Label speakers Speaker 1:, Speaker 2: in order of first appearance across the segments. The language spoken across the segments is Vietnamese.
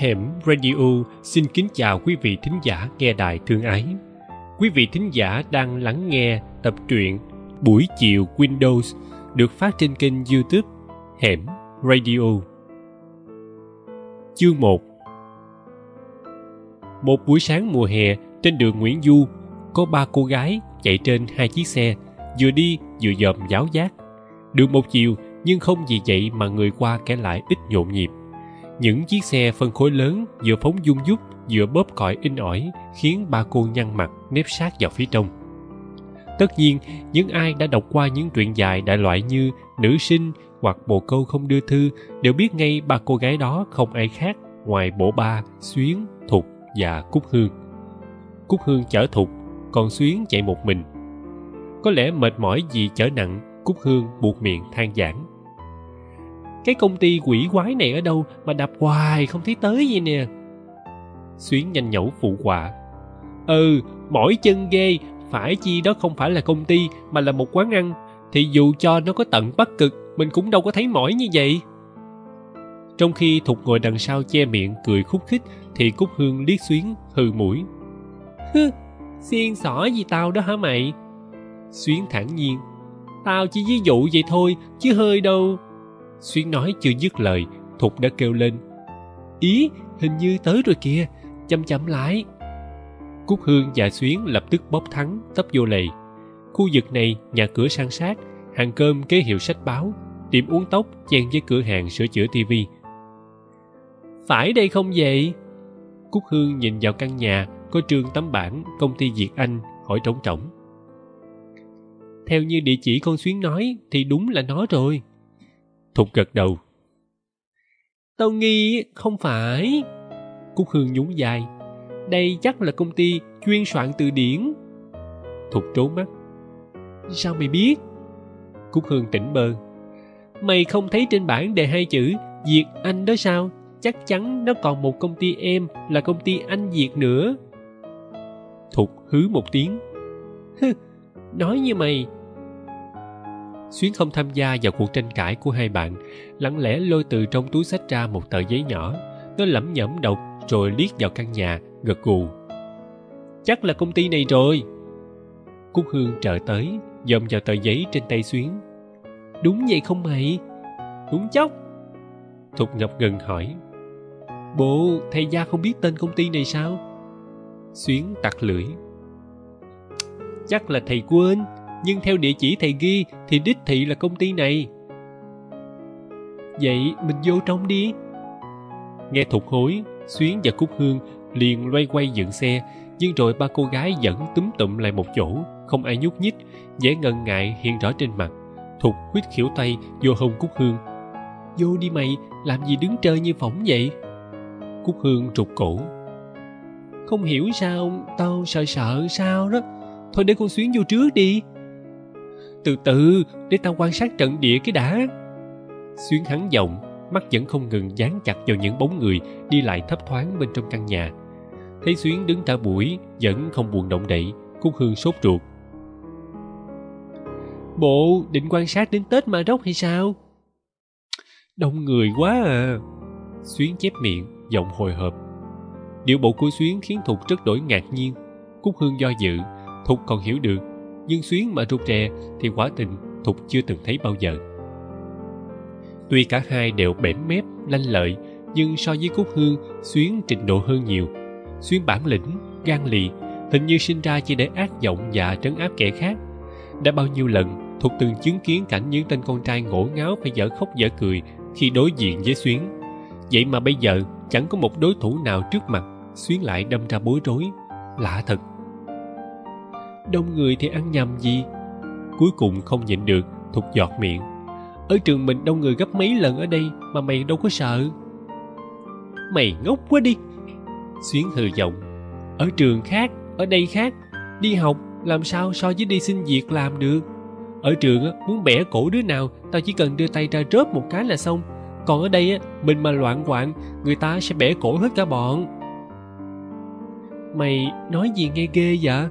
Speaker 1: Hẻm Radio xin kính chào quý vị thính giả nghe đài thương ái. Quý vị thính giả đang lắng nghe tập truyện Buổi chiều Windows được phát trên kênh YouTube Hẻm Radio. Chương 1 Một buổi sáng mùa hè, trên đường Nguyễn Du, có ba cô gái chạy trên hai chiếc xe, vừa đi vừa dòm giáo giác. Đường một chiều, nhưng không vì vậy mà người qua kẻ lại ít nhộn nhịp những chiếc xe phân khối lớn vừa phóng dung dút vừa bóp còi in ỏi, khiến ba cô nhăn mặt, nếp sát vào phía trong. Tất nhiên, những ai đã đọc qua những truyện dài đại loại như nữ sinh hoặc bồ câu không đưa thư đều biết ngay ba cô gái đó không ai khác ngoài bộ ba, xuyến, thục và cúc hương. Cúc hương chở thục, còn xuyến chạy một mình. Có lẽ mệt mỏi vì chở nặng, cúc hương buộc miệng than giảng cái công ty quỷ quái này ở đâu mà đạp hoài không thấy tới gì nè? Xuyến nhanh nhẩu phụ họa. Ừ mỗi chân ghê. Phải chi đó không phải là công ty, mà là một quán ăn. Thì dù cho nó có tận bắc cực, mình cũng đâu có thấy mỏi như vậy. Trong khi thục ngồi đằng sau che miệng cười khúc khích, thì cúc hương liếc xuyến, hừ mũi. Hứ, xiên xỏ gì tao đó hả mày? Xuyến thản nhiên. Tao chỉ ví dụ vậy thôi, chứ hơi đâu xuyến nói chưa dứt lời, thục đã kêu lên. Ý, hình như tới rồi kìa, chậm chậm lại. Cúc hương và xuyến lập tức bóp thắng, tấp vô lề khu vực này, nhà cửa san sát, hàng cơm kế hiệu sách báo, tiệm uống tóc chen với cửa hàng sửa chữa tivi phải đây không vậy? Cúc hương nhìn vào căn nhà, có trương tấm bảng, công ty việt anh, hỏi trống trống. theo như địa chỉ con xuyến nói, thì đúng là nó rồi thục gật đầu. Tao nghi không phải. Cúc hương nhún vai. Đây chắc là công ty chuyên soạn từ điển. Thục trố mắt. Sao mày biết? Cúc hương tỉnh bơ. Mày không thấy trên bảng đề hai chữ việt anh đó sao? Chắc chắn nó còn một công ty em là công ty anh việt nữa. Thục hứ một tiếng. Nói như mày xuyến không tham gia vào cuộc tranh cãi của hai bạn, lặng lẽ lôi từ trong túi sách ra một tờ giấy nhỏ. Nó lẩm nhẩm đọc rồi liếc vào căn nhà, gật gù. Chắc là công ty này rồi. Cúc hương trợ tới, dòm vào tờ giấy trên tay xuyến. Đúng vậy không mày? Đúng chốc. Thục ngập ngừng hỏi. Bộ thầy gia không biết tên công ty này sao? Xuyến tặc lưỡi. Chắc là thầy quên nhưng theo địa chỉ thầy ghi thì đích thị là công ty này. Vậy mình vô trong đi. Nghe thục hối, xuyến và cúc hương liền loay quay dựng xe, nhưng rồi ba cô gái vẫn túm tụm lại một chỗ, không ai nhúc nhích, vẻ ngần ngại hiện rõ trên mặt. Thục huyết khỉu tay, vô hông cúc hương. Vô đi mày, làm gì đứng trơ như phỏng vậy? Cúc hương trục cổ. Không hiểu sao, tao sợ sợ sao đó. Thôi để con xuyến vô trước đi từ từ, để tao quan sát trận địa cái đã. Xuyến hắn giọng, mắt vẫn không ngừng dán chặt vào những bóng người đi lại thấp thoáng bên trong căn nhà. Thấy xuyến đứng cả buổi, vẫn không buồn động đậy cúc hương sốt ruột. Bộ, định quan sát đến tết ma rốc hay sao? Đông người quá à. Xuyến chép miệng, giọng hồi hộp. Điệu bộ của xuyến khiến thục rất đổi ngạc nhiên. Cúc hương do dự, thục còn hiểu được nhưng xuyến mà rụt rè thì quả tình thục chưa từng thấy bao giờ. Tuy cả hai đều bẻm mép, lanh lợi, nhưng so với cúc hương, xuyến trình độ hơn nhiều. Xuyến bản lĩnh, gan lì, hình như sinh ra chỉ để ác giọng và trấn áp kẻ khác. Đã bao nhiêu lần, thục từng chứng kiến cảnh những tên con trai ngổ ngáo phải dở khóc dở cười khi đối diện với xuyến. Vậy mà bây giờ, chẳng có một đối thủ nào trước mặt, xuyến lại đâm ra bối rối. Lạ thật đông người thì ăn nhầm gì? Cuối cùng không nhịn được thục giọt miệng. Ở trường mình đông người gấp mấy lần ở đây mà mày đâu có sợ? Mày ngốc quá đi! Xuyến hừ giọng. Ở trường khác, ở đây khác. Đi học, làm sao so với đi xin việc làm được? Ở trường muốn bẻ cổ đứa nào, tao chỉ cần đưa tay ra rớp một cái là xong. Còn ở đây á, mình mà loạn quạng người ta sẽ bẻ cổ hết cả bọn. Mày nói gì nghe ghê vậy?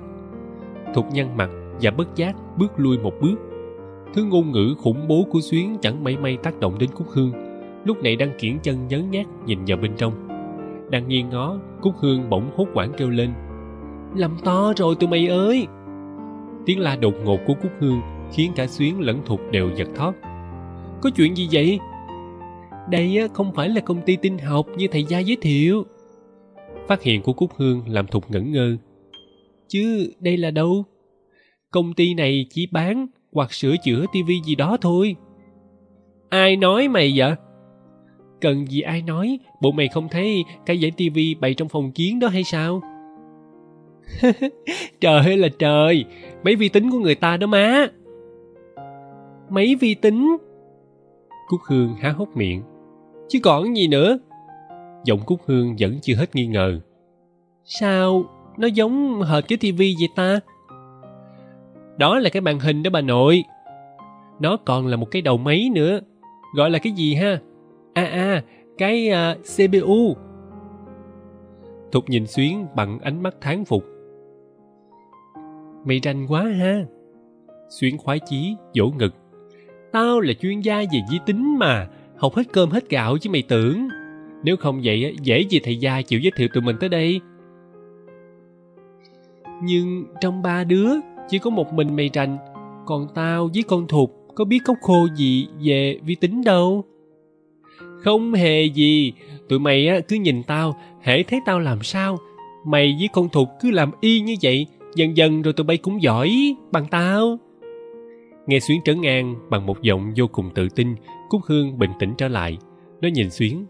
Speaker 1: Thục nhăn mặt và bất giác bước lui một bước. Thứ ngôn ngữ khủng bố của xuyến chẳng mảy may tác động đến cúc hương. Lúc này đang kiển chân nhấn nhát nhìn vào bên trong. Đang nghiêng ngó, cúc hương bỗng hốt quảng kêu lên. Làm to rồi tụi mày ơi! Tiếng la đột ngột của cúc hương khiến cả xuyến lẫn thục đều giật thót. Có chuyện gì vậy? Đây không phải là công ty tinh học như thầy gia giới thiệu. Phát hiện của cúc hương làm thục ngẩn ngơ chứ đây là đâu? Công ty này chỉ bán hoặc sửa chữa tivi gì đó thôi. Ai nói mày vậy? Cần gì ai nói? Bộ mày không thấy cái dãy tivi bày trong phòng kiến đó hay sao? Trời ơi là trời! Mấy vi tính của người ta đó má! Mấy vi tính? Cúc hương há hốc miệng. Chứ còn gì nữa? Giọng cúc hương vẫn chưa hết nghi ngờ. Sao? Nó giống hệt cái tivi vậy ta. Đó là cái màn hình đó bà nội. Nó còn là một cái đầu máy nữa. Gọi là cái gì ha? À à cái à, uh, cpu thục nhìn xuyến bằng ánh mắt thán phục. Mày rành quá ha. Xuyến khoái chí vỗ ngực. Tao là chuyên gia về vi tính mà. Học hết cơm hết gạo chứ mày tưởng. Nếu không vậy dễ gì thầy gia chịu giới thiệu tụi mình tới đây? Nhưng trong ba đứa, chỉ có một mình mày rành. Còn tao với con thục, có biết cốc khô gì về vi tính đâu. Không hề gì. Tụi mày á, cứ nhìn tao, hễ thấy tao làm sao? Mày với con thục cứ làm y như vậy, dần dần rồi tụi bay cũng giỏi bằng tao. Nghe xuyến trấn an bằng một giọng vô cùng tự tin, cúc hương bình tĩnh trở lại. Nó nhìn xuyến.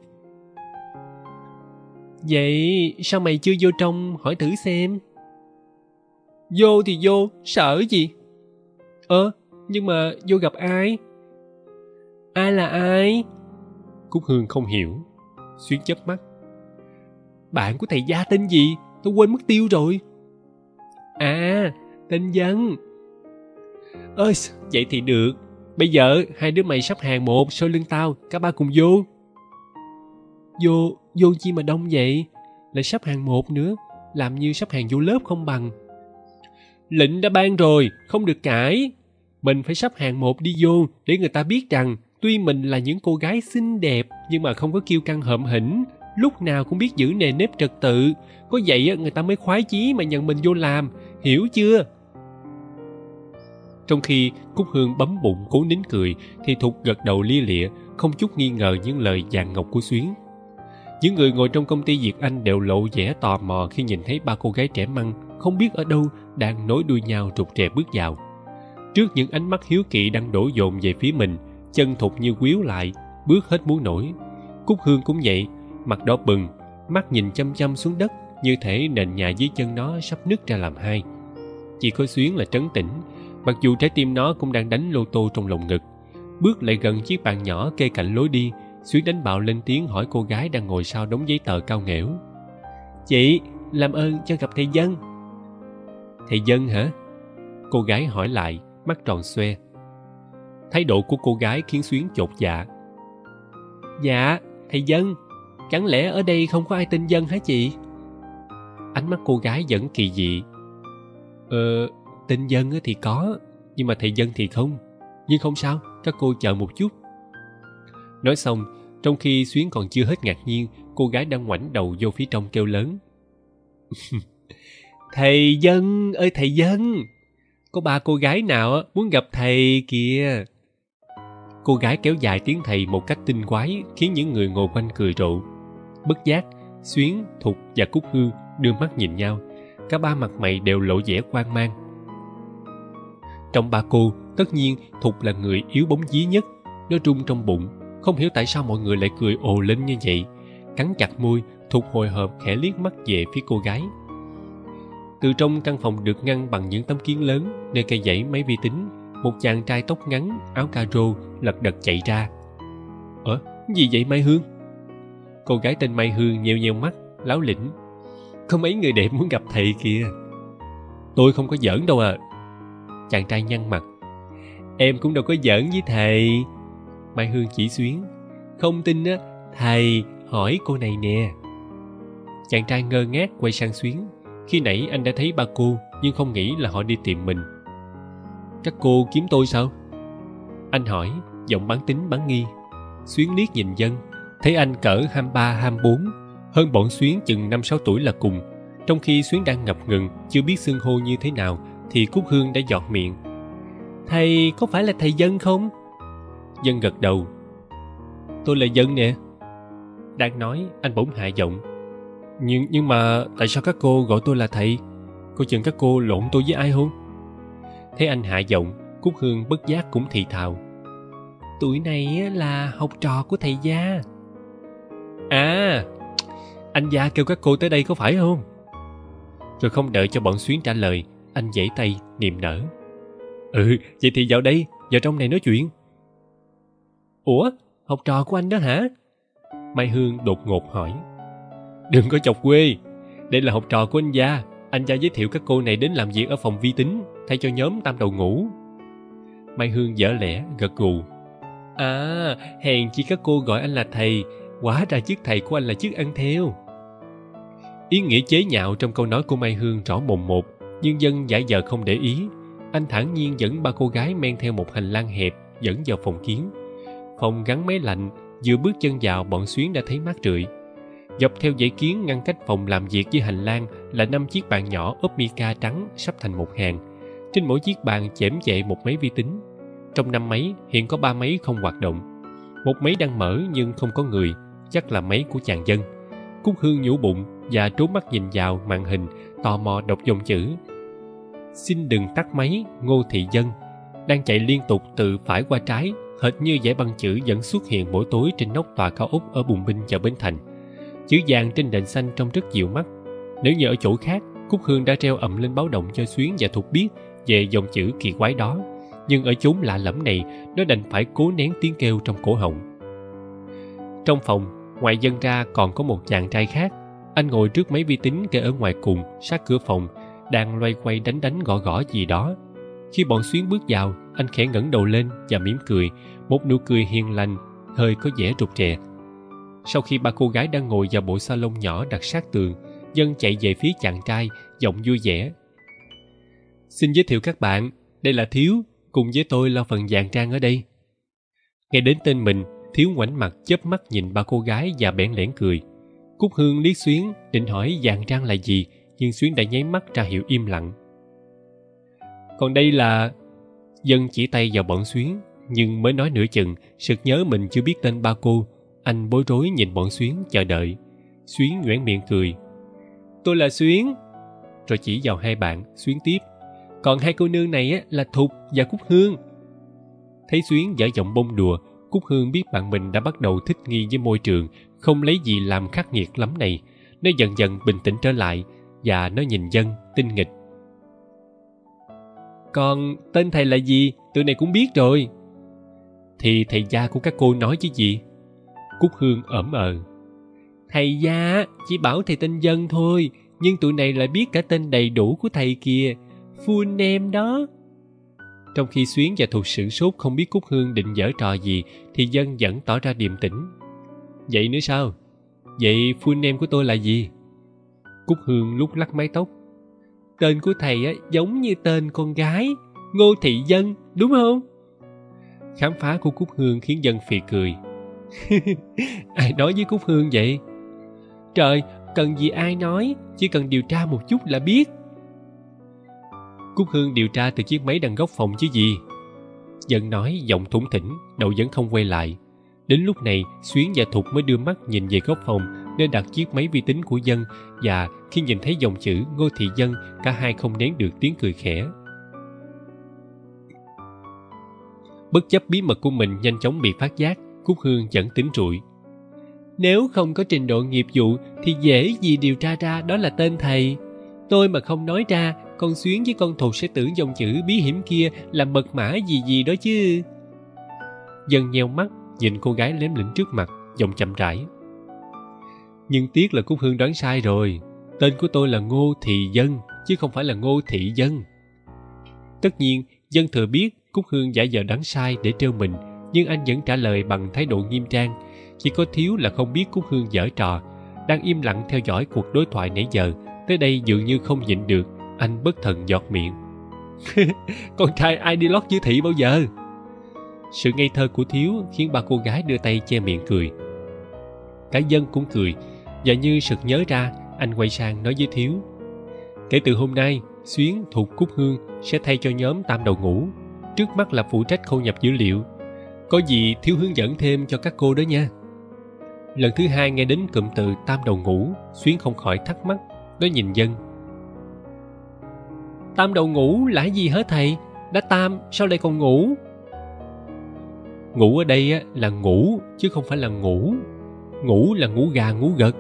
Speaker 1: Vậy sao mày chưa vô trong hỏi thử xem? Vô thì vô sợ gì? Ơ nhưng mà vô gặp ai? Ai là ai? Cúc hương không hiểu xuyến chớp mắt. Bạn của thầy gia tên gì? Tôi quên mất tiêu rồi. À tên dân ơi vậy thì được. Bây giờ hai đứa mày sắp hàng một sau lưng tao cả ba cùng vô. Vô vô chi mà đông vậy? Lại sắp hàng một nữa làm như sắp hàng vô lớp không bằng lệnh đã ban rồi không được cãi. Mình phải sắp hàng một đi vô để người ta biết rằng tuy mình là những cô gái xinh đẹp nhưng mà không có kiêu căng hợm hỉnh, lúc nào cũng biết giữ nề nếp trật tự. Có vậy người ta mới khoái chí mà nhận mình vô làm. Hiểu chưa? Trong khi cúc hương bấm bụng cố nín cười thì thục gật đầu lia lịa không chút nghi ngờ những lời vàng ngọc của xuyến. Những người ngồi trong công ty việt anh đều lộ vẻ tò mò khi nhìn thấy ba cô gái trẻ măng không biết ở đâu đang nối đuôi nhau rụt rè bước vào. Trước những ánh mắt hiếu kỳ đang đổ dồn về phía mình, chân thục như quýu lại, bước hết muốn nổi. Cúc hương cũng vậy, mặt đỏ bừng, mắt nhìn chăm chăm xuống đất, như thể nền nhà dưới chân nó sắp nứt ra làm hai. Chỉ có xuyến là trấn tĩnh, mặc dù trái tim nó cũng đang đánh lô tô trong lồng ngực. Bước lại gần chiếc bàn nhỏ kê cạnh lối đi, xuyến đánh bạo lên tiếng hỏi cô gái đang ngồi sau đống giấy tờ cao nghẽo chị, làm ơn cho gặp thầy dân thầy dân hả? Cô gái hỏi lại, mắt tròn xoe. Thái độ của cô gái khiến xuyến chột dạ. Dạ thầy dân, chẳng lẽ ở đây không có ai tên dân hả chị? Ánh mắt cô gái vẫn kỳ dị. Ờ tên dân thì có, nhưng mà thầy dân thì không. Nhưng không sao, các cô chờ một chút. Nói xong, trong khi xuyến còn chưa hết ngạc nhiên, cô gái đang ngoảnh đầu vô phía trong kêu lớn. thầy dân ơi, thầy dân. Có ba cô gái nào muốn gặp thầy kìa? Cô gái kéo dài tiếng thầy một cách tinh quái, khiến những người ngồi quanh cười rộ. Bất giác, xuyến, thục và cúc hương đưa mắt nhìn nhau. Cả ba mặt mày đều lộ vẻ quan mang. Trong ba cô, tất nhiên thục là người yếu bóng dí nhất. Nó rung trong bụng, không hiểu tại sao mọi người lại cười ồ lên như vậy. Cắn chặt môi, thục hồi hộp khẽ liếc mắt về phía cô gái từ trong căn phòng được ngăn bằng những tấm kiến lớn, nơi cây dãy máy vi tính, một chàng trai tóc ngắn, áo caro lật đật chạy ra. Ờ gì vậy mai hương? Cô gái tên mai hương nheo nheo mắt, láo lĩnh. Có mấy người đẹp muốn gặp thầy kìa. Tôi không có giỡn đâu à. Chàng trai nhăn mặt. Em cũng đâu có giỡn với thầy. Mai hương chỉ xuyến. Không tin á, thầy hỏi cô này nè. Chàng trai ngơ ngác quay sang xuyến khi nãy anh đã thấy ba cô, nhưng không nghĩ là họ đi tìm mình. Các cô kiếm tôi sao? Anh hỏi, giọng bán tính bán nghi. Xuyến liếc nhìn dân, thấy anh cỡ hai ba, hai bốn. Hơn bọn xuyến chừng năm sáu tuổi là cùng. Trong khi xuyến đang ngập ngừng, chưa biết xưng hô như thế nào, thì cúc hương đã giọt miệng. Thầy có phải là thầy dân không? Dân gật đầu. Tôi là dân nè. Đang nói, anh bỗng hạ giọng nhưng nhưng mà tại sao các cô gọi tôi là thầy? Cô chừng các cô lộn tôi với ai không thấy anh hạ giọng, cúc hương bất giác cũng thì thào. Tuổi này là học trò của thầy gia. À anh gia kêu các cô tới đây có phải không rồi không đợi cho bọn xuyến trả lời, anh giãy tay niềm nở. Ừ vậy thì vào đây, vào trong này nói chuyện. Ủa, học trò của anh đó hả? Mai hương đột ngột hỏi đừng có chọc quê. Đây là học trò của anh gia. Anh gia giới thiệu các cô này đến làm việc ở phòng vi tính, thay cho nhóm tam đầu ngủ mai hương dở lẽ, gật gù. À hèn chi các cô gọi anh là thầy. Quá ra chức thầy của anh là chức ăn theo. Ý nghĩa chế nhạo trong câu nói của mai hương rõ mồn một. Nhưng dân giả giờ không để ý. Anh thản nhiên dẫn ba cô gái men theo một hành lang hẹp, dẫn vào phòng kiến. Phòng gắn máy lạnh, vừa bước chân vào, bọn xuyến đã thấy mát rượi dọc theo dãy kiến ngăn cách phòng làm việc với hành lang là năm chiếc bàn nhỏ ốp mica trắng sắp thành một hàng. Trên mỗi chiếc bàn chễm chệ một máy vi tính. Trong năm máy, hiện có ba máy không hoạt động. Một máy đang mở nhưng không có người, chắc là máy của chàng dân. Cúc hương nhủ bụng và trốn mắt nhìn vào màn hình, tò mò đọc dòng chữ. Xin đừng tắt máy, ngô thị dân. Đang chạy liên tục từ phải qua trái, hệt như dải băng chữ vẫn xuất hiện mỗi tối trên nóc tòa cao ốc ở bùng binh chợ bến thành chữ vàng trên nền xanh trông rất dịu mắt. Nếu như ở chỗ khác, cúc hương đã treo ầm lên báo động cho xuyến và thục biết về dòng chữ kỳ quái đó. Nhưng ở chốn lạ lẫm này, nó đành phải cố nén tiếng kêu trong cổ họng. Trong phòng, ngoài dân ra còn có một chàng trai khác. Anh ngồi trước máy vi tính kê ở ngoài cùng, sát cửa phòng, đang loay quay đánh đánh gõ gõ gì đó. Khi bọn xuyến bước vào, anh khẽ ngẩng đầu lên và mỉm cười. Một nụ cười hiền lành, hơi có vẻ rụt rè sau khi ba cô gái đang ngồi vào bộ salon nhỏ đặt sát tường, dân chạy về phía chàng trai, giọng vui vẻ. Xin giới thiệu các bạn, đây là thiếu, cùng với tôi lo phần dạng trang ở đây. Nghe đến tên mình, thiếu ngoảnh mặt chớp mắt nhìn ba cô gái và bẽn lẽn cười. Cúc hương liếc xuyến định hỏi dạng trang là gì, nhưng xuyến đã nháy mắt ra hiệu im lặng. Còn đây là dân chỉ tay vào bọn xuyến, nhưng mới nói nửa chừng, sực nhớ mình chưa biết tên ba cô anh bối rối nhìn bọn xuyến chờ đợi. Xuyến nhoẻn miệng cười. Tôi là xuyến. Rồi chỉ vào hai bạn xuyến tiếp. Còn hai cô nương này á, là thục và cúc hương. Thấy xuyến dở giọng bông đùa cúc hương biết bạn mình đã bắt đầu thích nghi với môi trường không lấy gì làm khắc nghiệt lắm này. Nó dần dần bình tĩnh trở lại và nó nhìn dân tinh nghịch. Còn tên thầy là gì? Tụi này cũng biết rồi. Thì thầy gia của các cô nói chứ gì? Cúc hương ẩm ờ. Thầy gia chỉ bảo thầy tên dân thôi, nhưng tụi này lại biết cả tên đầy đủ của thầy kìa. Full name đó. Trong khi xuyến và thuộc sự sốt không biết cúc hương định dở trò gì, thì dân vẫn tỏ ra điềm tĩnh. Vậy nữa sao? Vậy full name của tôi là gì? Cúc hương lúc lắc mái tóc. Tên của thầy á, giống như tên con gái, ngô thị dân, đúng không? Khám phá của cúc hương khiến dân phì cười ai nói với cúc hương vậy? Trời, cần gì ai nói, chỉ cần điều tra một chút là biết. Cúc hương điều tra từ chiếc máy đằng góc phòng chứ gì. Dân nói, giọng thủng thỉnh, đầu vẫn không quay lại. Đến lúc này, xuyến và thục mới đưa mắt nhìn về góc phòng, nơi đặt chiếc máy vi tính của dân, và khi nhìn thấy dòng chữ ngô thị dân, cả hai không nén được tiếng cười khẽ. Bất chấp bí mật của mình nhanh chóng bị phát giác cúc hương vẫn tính rụi nếu không có trình độ nghiệp vụ thì dễ gì điều tra ra đó là tên thầy. Tôi mà không nói ra, con xuyến với con thục sẽ tưởng dòng chữ bí hiểm kia là mật mã gì gì đó chứ. Dân nheo mắt, nhìn cô gái lém lĩnh trước mặt, giọng chậm rãi. Nhưng tiếc là cúc hương đoán sai rồi. Tên của tôi là ngô thị dân, chứ không phải là ngô thị dân. Tất nhiên, dân thừa biết cúc hương giả vờ đoán sai để trêu mình nhưng anh vẫn trả lời bằng thái độ nghiêm trang. Chỉ có thiếu là không biết cúc hương dở trò. Đang im lặng theo dõi cuộc đối thoại nãy giờ. Tới đây dường như không nhịn được. Anh bất thần giọt miệng. Con trai ai đi lót dưới thị bao giờ? Sự ngây thơ của thiếu khiến ba cô gái đưa tay che miệng cười. Cả dân cũng cười. Và như sực nhớ ra, anh quay sang nói với thiếu. Kể từ hôm nay, xuyến thuộc cúc hương sẽ thay cho nhóm tam đầu ngủ trước mắt là phụ trách khâu nhập dữ liệu có gì thiếu hướng dẫn thêm cho các cô đó nha. Lần thứ hai nghe đến cụm từ tam đầu ngũ, xuyến không khỏi thắc mắc, nó nhìn dân. Tam đầu ngũ là gì hết thầy? Đã tam, sao lại còn ngủ ngủ ở đây là ngủ chứ không phải là ngủ ngủ là ngủ gà ngủ gật.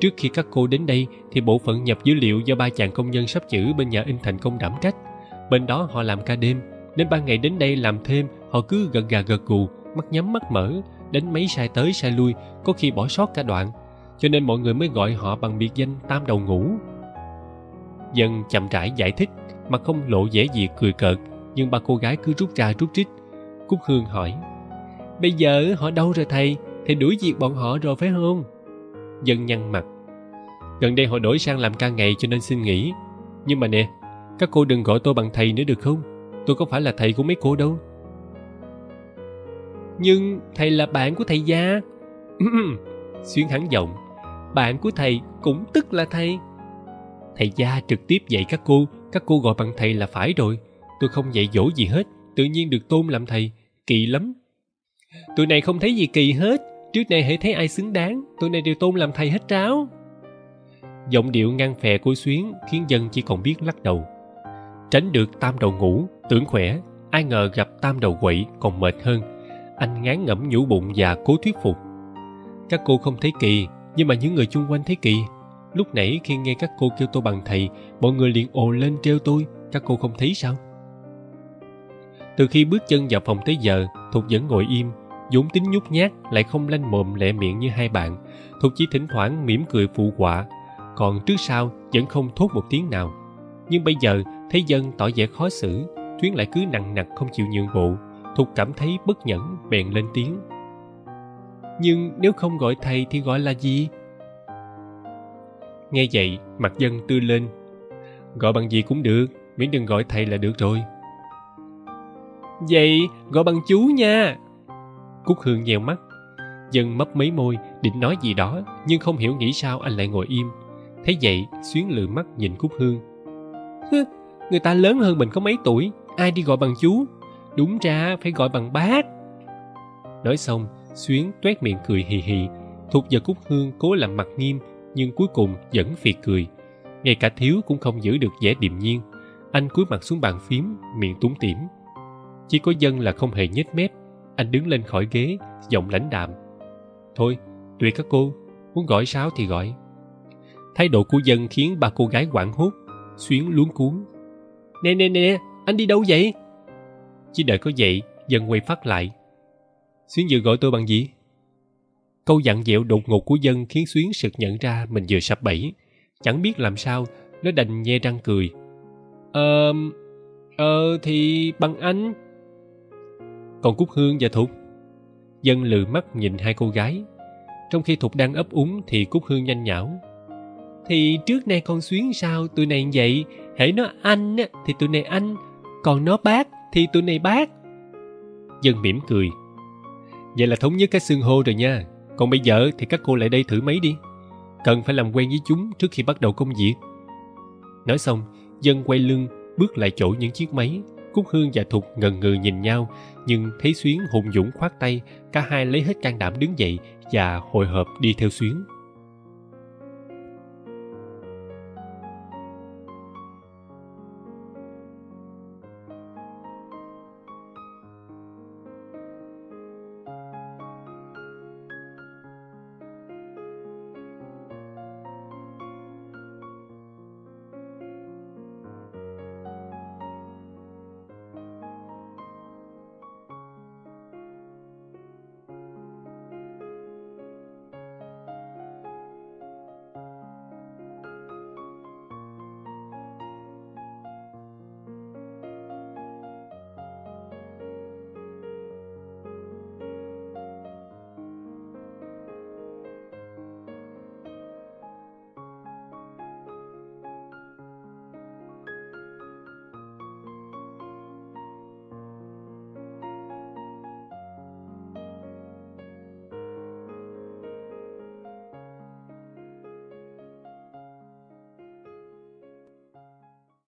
Speaker 1: Trước khi các cô đến đây thì bộ phận nhập dữ liệu do ba chàng công nhân sắp chữ bên nhà in thành công đảm trách. Bên đó họ làm ca đêm nên ban ngày đến đây làm thêm, họ cứ gật gà gật gù mắt nhắm mắt mở, đánh mấy sai tới sai lui, có khi bỏ sót cả đoạn. Cho nên mọi người mới gọi họ bằng biệt danh tam đầu ngủ dân chậm rãi giải thích, mà không lộ vẻ gì cười cợt, nhưng ba cô gái cứ rút ra rút rít. Cúc hương hỏi, bây giờ họ đâu rồi thầy? Thầy đuổi việc bọn họ rồi phải không? Dân nhăn mặt, gần đây họ đổi sang làm ca ngày cho nên xin nghỉ. Nhưng mà nè, các cô đừng gọi tôi bằng thầy nữa được không? Tôi có phải là thầy của mấy cô đâu. Nhưng thầy là bạn của thầy gia. Xuyến hắn giọng, bạn của thầy cũng tức là thầy. Thầy gia trực tiếp dạy các cô các cô gọi bằng thầy là phải rồi. Tôi không dạy dỗ gì hết, tự nhiên được tôn làm thầy. Kỳ lắm. Tụi này không thấy gì kỳ hết. Trước nay hãy thấy ai xứng đáng, tụi này đều tôn làm thầy hết tráo. Giọng điệu ngăn phè của xuyến khiến dân chỉ còn biết lắc đầu tránh được tam đầu ngủ, tưởng khỏe, ai ngờ gặp tam đầu quậy còn mệt hơn. Anh ngán ngẩm nhủ bụng và cố thuyết phục. Các cô không thấy kỳ, nhưng mà những người chung quanh thấy kỳ. Lúc nãy khi nghe các cô kêu tôi bằng thầy, mọi người liền ồ lên trêu tôi. Các cô không thấy sao? Từ khi bước chân vào phòng tới giờ, thục vẫn ngồi im. Vốn tính nhút nhát, lại không lanh mồm lẹ miệng như hai bạn. Thục chỉ thỉnh thoảng mỉm cười phụ họa. Còn trước sau, vẫn không thốt một tiếng nào. Nhưng bây giờ thấy dân tỏ vẻ khó xử thuyến lại cứ nặng nặc không chịu nhượng bộ thục cảm thấy bất nhẫn, bèn lên tiếng. Nhưng nếu không gọi thầy thì gọi là gì? Nghe vậy, mặt dân tươi lên. Gọi bằng gì cũng được, miễn đừng gọi thầy là được rồi. Vậy, gọi bằng chú nha. Cúc hương nheo mắt. Dân mấp mấy môi, định nói gì đó, nhưng không hiểu nghĩ sao anh lại ngồi im. Thấy vậy, xuyến lự mắt nhìn cúc hương người ta lớn hơn mình có mấy tuổi? Ai đi gọi bằng chú? Đúng ra phải gọi bằng bác. Nói xong, xuyến toét miệng cười hì hì. Thục và cúc hương cố làm mặt nghiêm, nhưng cuối cùng vẫn phì cười. Ngay cả thiếu cũng không giữ được vẻ điềm nhiên. Anh cúi mặt xuống bàn phím, miệng túng tỉm. Chỉ có dân là không hề nhếch mép. Anh đứng lên khỏi ghế, giọng lãnh đạm. Thôi tùy các cô, muốn gọi sáo thì gọi. Thái độ của dân khiến ba cô gái hoảng hốt. Xuyến luống cuốn nè nè nè, anh đi đâu vậy? Chỉ đợi có vậy dân quay phát lại. Xuyến vừa gọi tôi bằng gì? Câu dặn dẹo đột ngột của dân khiến xuyến sực nhận ra mình vừa sập bẫy. Chẳng biết làm sao, nó đành nhe răng cười. Ờ ờ thì bằng anh. Còn cúc hương và thục? Dân lừ mắt nhìn hai cô gái. Trong khi thục đang ấp úng thì cúc hương nhanh nhảo. thì trước nay con xuyến sao tụi này vậy? Hễ nó anh á, thì tụi này anh còn nó bác, thì tụi này bác. Dân mỉm cười. Vậy là thống nhất cái xương hô rồi nha. Còn bây giờ thì các cô lại đây thử mấy đi. Cần phải làm quen với chúng trước khi bắt đầu công việc. Nói xong, dân quay lưng, bước lại chỗ những chiếc máy. Cúc hương và thục ngần ngừ nhìn nhau, nhưng thấy xuyến hùng dũng khoát tay, cả hai lấy hết can đảm đứng dậy và hồi hộp đi theo xuyến.